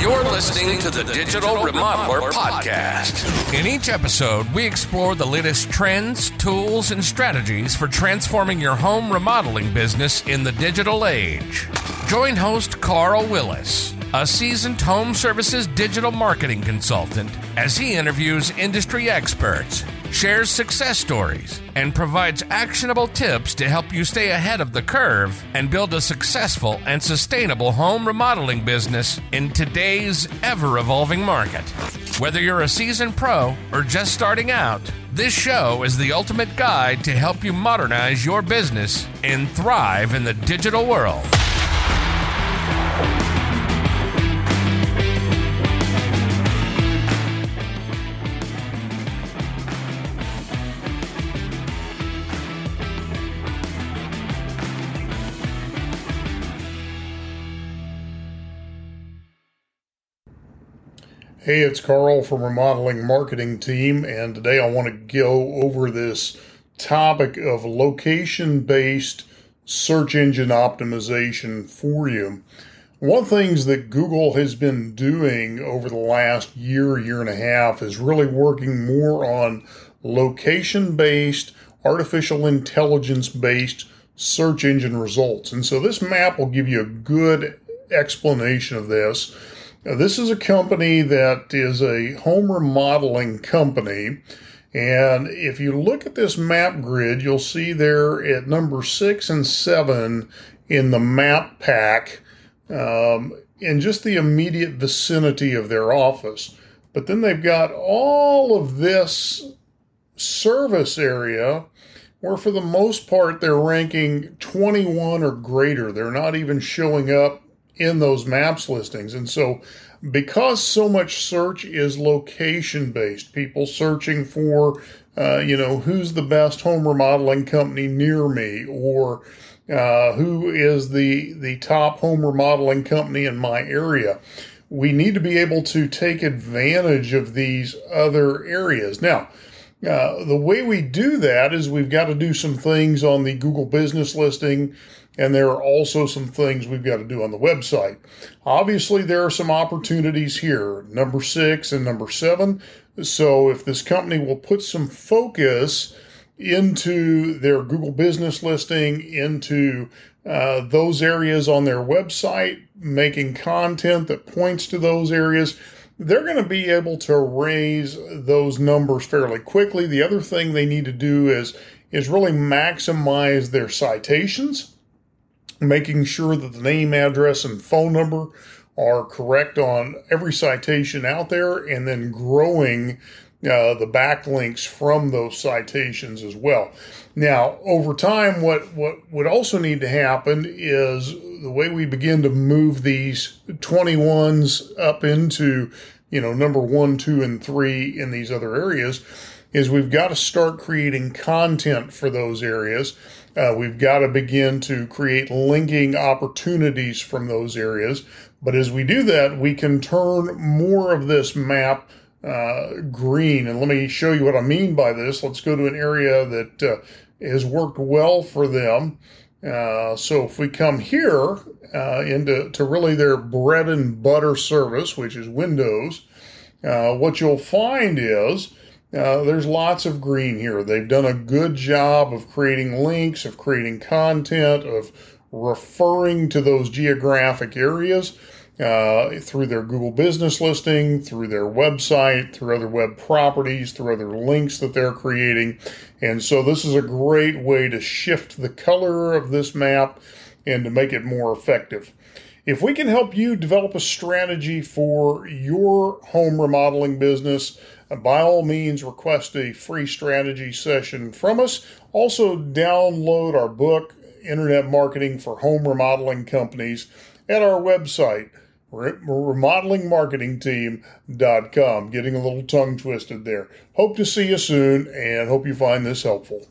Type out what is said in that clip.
You're listening to the Digital Remodeler Podcast. In each episode, we explore the latest trends, tools, and strategies for transforming your home remodeling business in the digital age. Join host Carl Willis, a seasoned home services digital marketing consultant, as he interviews industry experts shares success stories, and provides actionable tips to help you stay ahead of the curve and build a successful and sustainable home remodeling business in today's ever evolving market. Whether you're a seasoned pro or just starting out, this show is the ultimate guide to help you modernize your business and thrive in the digital world. Hey, it's Carl from Remodeling Marketing Team, and today I want to go over this topic of location based search engine optimization for you. One of the things that Google has been doing over the last year, year and a half is really working more on location based, artificial intelligence based search engine results. And so this map will give you a good explanation of this. Now, this is a company that is a home remodeling company. And if you look at this map grid, you'll see there at number six and seven in the map pack um, in just the immediate vicinity of their office. But then they've got all of this service area where, for the most part, they're ranking 21 or greater. They're not even showing up in those maps listings. And so, because so much search is location based, people searching for, uh, you know, who's the best home remodeling company near me, or uh, who is the the top home remodeling company in my area. We need to be able to take advantage of these other areas. Now, uh, the way we do that is we've got to do some things on the Google business listing and there are also some things we've got to do on the website. Obviously, there are some opportunities here, number six and number seven. So, if this company will put some focus into their Google business listing, into uh, those areas on their website, making content that points to those areas, they're going to be able to raise those numbers fairly quickly. The other thing they need to do is is really maximize their citations making sure that the name, address, and phone number are correct on every citation out there, and then growing uh, the backlinks from those citations as well. Now, over time, what, what would also need to happen is the way we begin to move these 21s up into, you know, number one, two, and three in these other areas is we've got to start creating content for those areas uh, we've got to begin to create linking opportunities from those areas. But as we do that, we can turn more of this map uh, green. And let me show you what I mean by this. Let's go to an area that uh, has worked well for them. Uh, so if we come here uh, into to really their bread and butter service, which is Windows, uh, what you'll find is uh, there's lots of green here. They've done a good job of creating links, of creating content, of referring to those geographic areas uh, through their Google business listing, through their website, through other web properties, through other links that they're creating. And so this is a great way to shift the color of this map and to make it more effective. If we can help you develop a strategy for your home remodeling business, by all means, request a free strategy session from us. Also, download our book, Internet Marketing for Home Remodeling Companies, at our website, remodelingmarketingteam.com. Getting a little tongue twisted there. Hope to see you soon and hope you find this helpful.